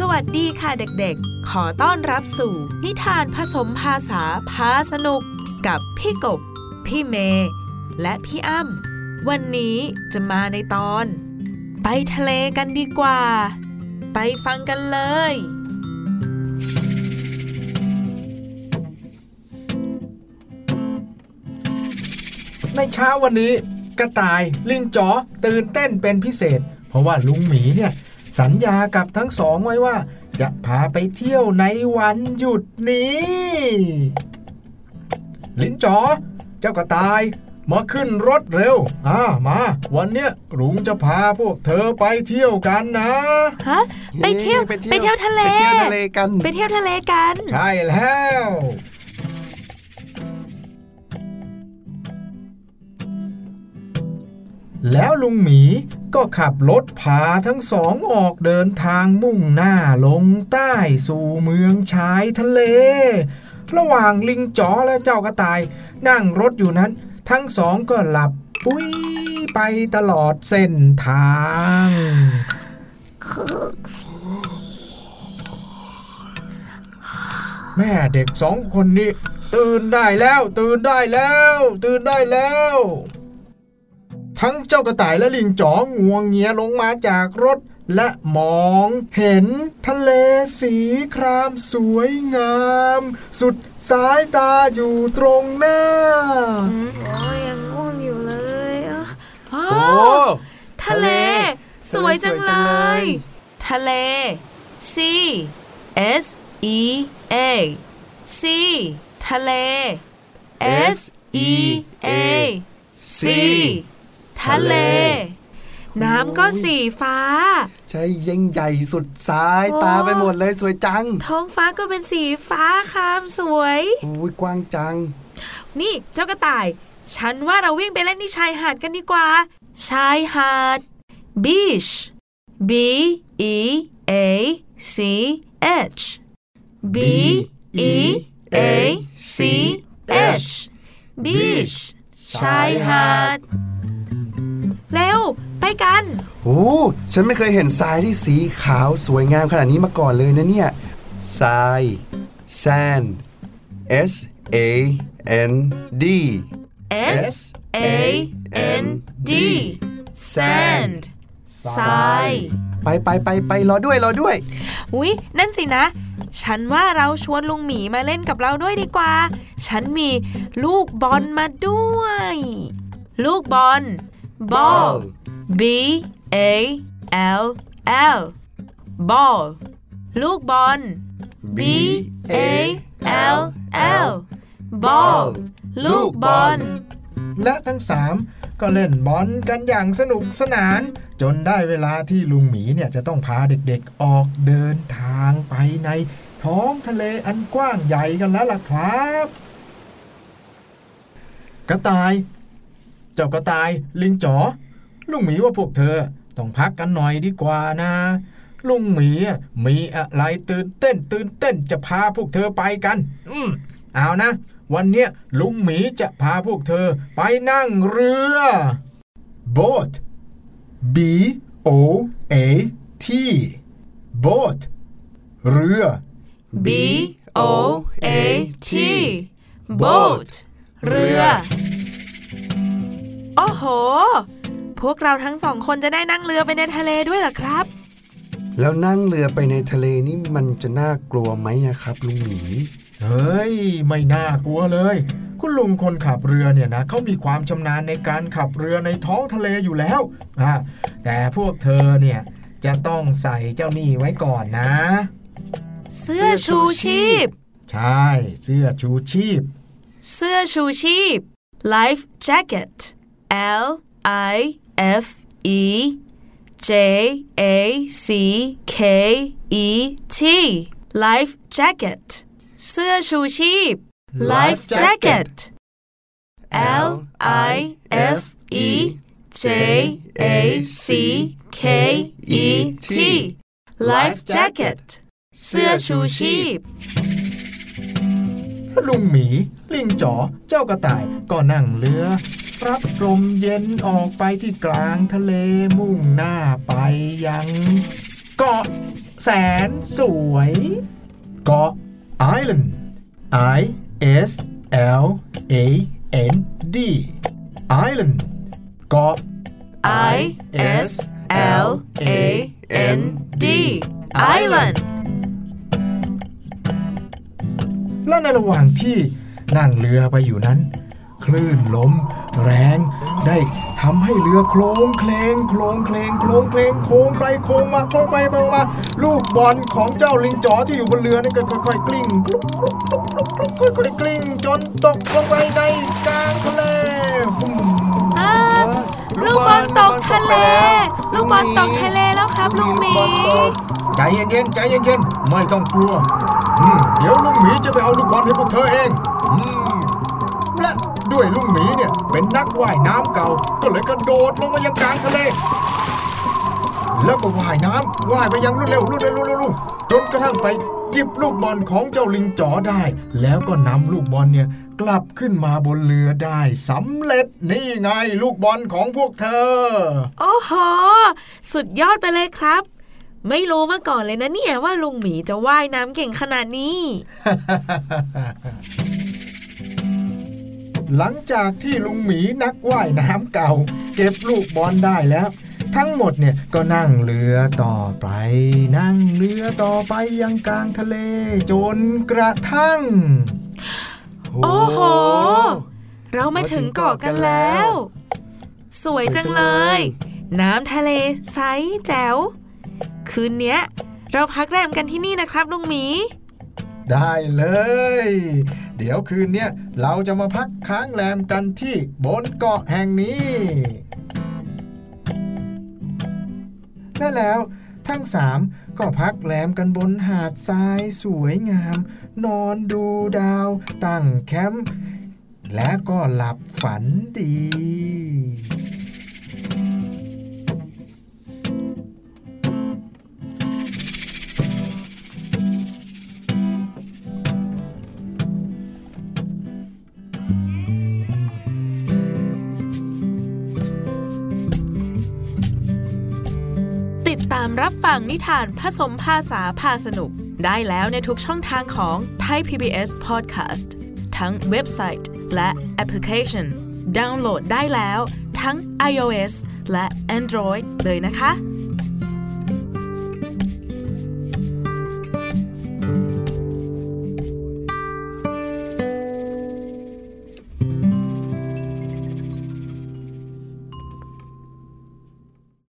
สวัสดีค่ะเด็กๆ ขอต้อนรับสู่ นิทานผสมภาษาพาสนุก กับพี่กบ พี่เมย์และพี่อ้ำวันนี้จะมาในตอน ไปทะเลกันดีกว่า ไปฟังกันเลย ในเช้าวันนี้ กระต่ายลิงจ๋อตื่นเต้นเป็นพิเศษ เพราะว่าลุงหมีเนี่ย สัญญากับทั้งสองไว้ว่า จะพาไปเที่ยวในวันหยุดนี้ ลิงจ๋อเจ้ากระต่าย มาขึ้นรถเร็ว อ่ามา วันเนี้ยลุงจะพาพวกเธอไปเที่ยวกันนะฮะไปเที่ยวไปไปเที่ยวทะเลไปเที่ยวทะเลกัน ไปเที่ยวทะเลกัน ใช่แล้ว แล้วลุงหมีก็ขับรถพาทั้งสองออกเดินทางมุ่งหน้าลงใต้สู่เมืองชายทะเล ระหว่างลิงจ๋อและเจ้ากระต่าย นั่งรถอยู่นั้น ทั้งสองก็หลับปุ้ยไปตลอดเส้นทางแม่เด็กสองคนนี้ ตื่นได้แล้ว ตื่นได้แล้ว ตื่นได้แล้ว ทั้งเจ้ากระต่ายและลิงจ๋องวงเงียลงมาจากรถ และมองเห็นทะเลสีครามสวยงาม สุดสายตาอยู่ตรงหน้า โอ้ยยังง่วงอยู่เลยอะอ๋อโอ้ทะเล สวยจังสวยเลจังเลยยทะเล C S E A C ทะเล S E A C ทะเล น้ำก็สีฟ้า ใช่ยิ่งใหญ่สุดสายตาไปหมดเลยสวยจัง ท้องฟ้าก็เป็นสีฟ้าคามสวยโอ้ยกว้างจัง นี่เจ้ากระต่าย ฉันว่าเราวิ่งไปเล่นที่ชายหาดกันดีกว่า ชายหาด beach B E A C H B E A C H beach ชายหาด เร็ว ไปกัน โอ้ฉันไม่เคยเห็นทรายที่สีขาวสวยงามขนาดนี้มาก่อนเลยนะเนี่ยทราย sand S A N D S A N D sand ทรายไปไปไปไปรอด้วยรอด้วย อุ๊ย นั่นสินะ ฉันว่าเราชวนลุงหมีมาเล่นกับเราด้วยดีกว่า ฉันมีลูกบอลมาด้วย ลูกบอล ball B A L L ball ลูกบอล B A L L ball ลูกบอล และทั้งสามก็เล่นบอลกันอย่างสนุกสนาน จนได้เวลาที่ลุงหมีเนี่ยจะต้องพาเด็กๆออกเดินทางไปในท้องทะเลอันกว้างใหญ่กันแล้วล่ะครับ กระต่าย เจ้ากระต่ายลิงจ๋อลุงหมีว่าพวกเธอต้องพักกันหน่อยดีกว่านะ ลุงหมีอะมีอะไรตื่นเต้นตื่นเต้นจะพาพวกเธอไปกัน อืมเอานะ วันเนี้ยลุงหมีจะพาพวกเธอไปนั่งเรือ boat B O A T boat เรือ B O A T boat เรือ โอ้โห พวกเราทั้งสองคนจะได้นั่งเรือไปในทะเลด้วยเหรอครับ แล้วนั่งเรือไปในทะเลนี่มันจะน่ากลัวไหมอะครับลุงหมี เฮ้ย ไม่น่ากลัวเลย คุณลุงคนขับเรือเนี่ยนะเขามีความชำนาญในการขับเรือในท้องทะเลอยู่แล้วอ่าแต่พวกเธอเนี่ยจะต้องใส่เจ้านี่ไว้ก่อนนะ เสื้อชูชีพ ใช่ เสื้อชูชีพ เสื้อชูชีพ life jacket L I F E J A C K E T life jacket เสื้อชูชีพ life jacket L I F E J A C K E T life jacket เสื้อชูชีพ ลุงหมี ลิงจ๋อ เจ้ากระต่ายก็นั่งเรือ รับลมเย็นออกไปที่กลางทะเลมุ่งหน้าไปยังเกาะแสนสวย เกาะ island I S L A N D island เกาะ I S L A N D Island และในระหว่างที่นั่งเรือไปอยู่นั้น คลื่นลม แรงได้ทำให้เรือโคลงเคลงโคลงเคลงโคลงเคลงโค้งไปโค้งมาโค้งไปโค้งมา ลูกบอลของเจ้าลิงจ๋อที่อยู่บนเรือนี่ก็ค่อยๆกลิ้งค่อยๆกลิ้งจนตกลงไปในกลางทะเลฟุ่มอ่าลูกบอลตกทะเล ลูกบอลตกทะเลแล้วครับลุงหมีใจเย็นๆใจเย็นๆไม่ต้องกลัวเดี๋ยวลุงหมีจะไปเอาลูกบอลให้พวกเธอเองอืมและ ด้วยลุงหมีเนี่ยเป็นนักว่ายน้ำเก่า ก็เลยกระโดดลงมายังกลางทะเล แล้วก็ว่ายน้ำว่ายไปยังรวดเร็วรวดเร็วรวดเร็วจนกระทั่งไปจิบลูกบอลของเจ้าลิงจ๋อได้ แล้วก็นำลูกบอลเนี่ยกลับขึ้นมาบนเรือได้สำเร็จนี่ไงลูกบอลของพวกเธอ โอ้โห สุดยอดไปเลยครับ ไม่รู้มาก่อนเลยนะเนี่ยว่าลุงหมีจะว่ายน้ำเก่งขนาดนี้ หลังจากที่ลุงหมีนักว่ายน้ำเก่า เก็บลูกบอลได้แล้ว ทั้งหมดเนี่ยก็นั่งเรือต่อไป นั่งเรือต่อไปยังกลางทะเล จนกระทั่ง โอ้โห เรามาถึงเกาะกันแล้ว สวยจังเลย น้ำทะเลใสแจ๋ว คืนเนี้ย เราพักแรมกันที่นี่นะครับลุงหมีได้เลย เดี๋ยวคืนเนี้ยเราจะมาพักค้างแรมกันที่บนเกาะแห่งนี้และแล้วทั้งสามก็พักแรมกันบนหาดทรายสวยงาม นอนดูดาว ตั้งแคมป์และก็หลับฝันดีามรับฟังนิทานผสมภาษาพาสนุก ได้แล้วในทุกช่องทางของ Thai PBS Podcast ทั้งเว็บไซต์และแอปพลิเคชัน ดาวน์โหลดได้แล้ว ทั้ง iOS และ Android เลยนะคะ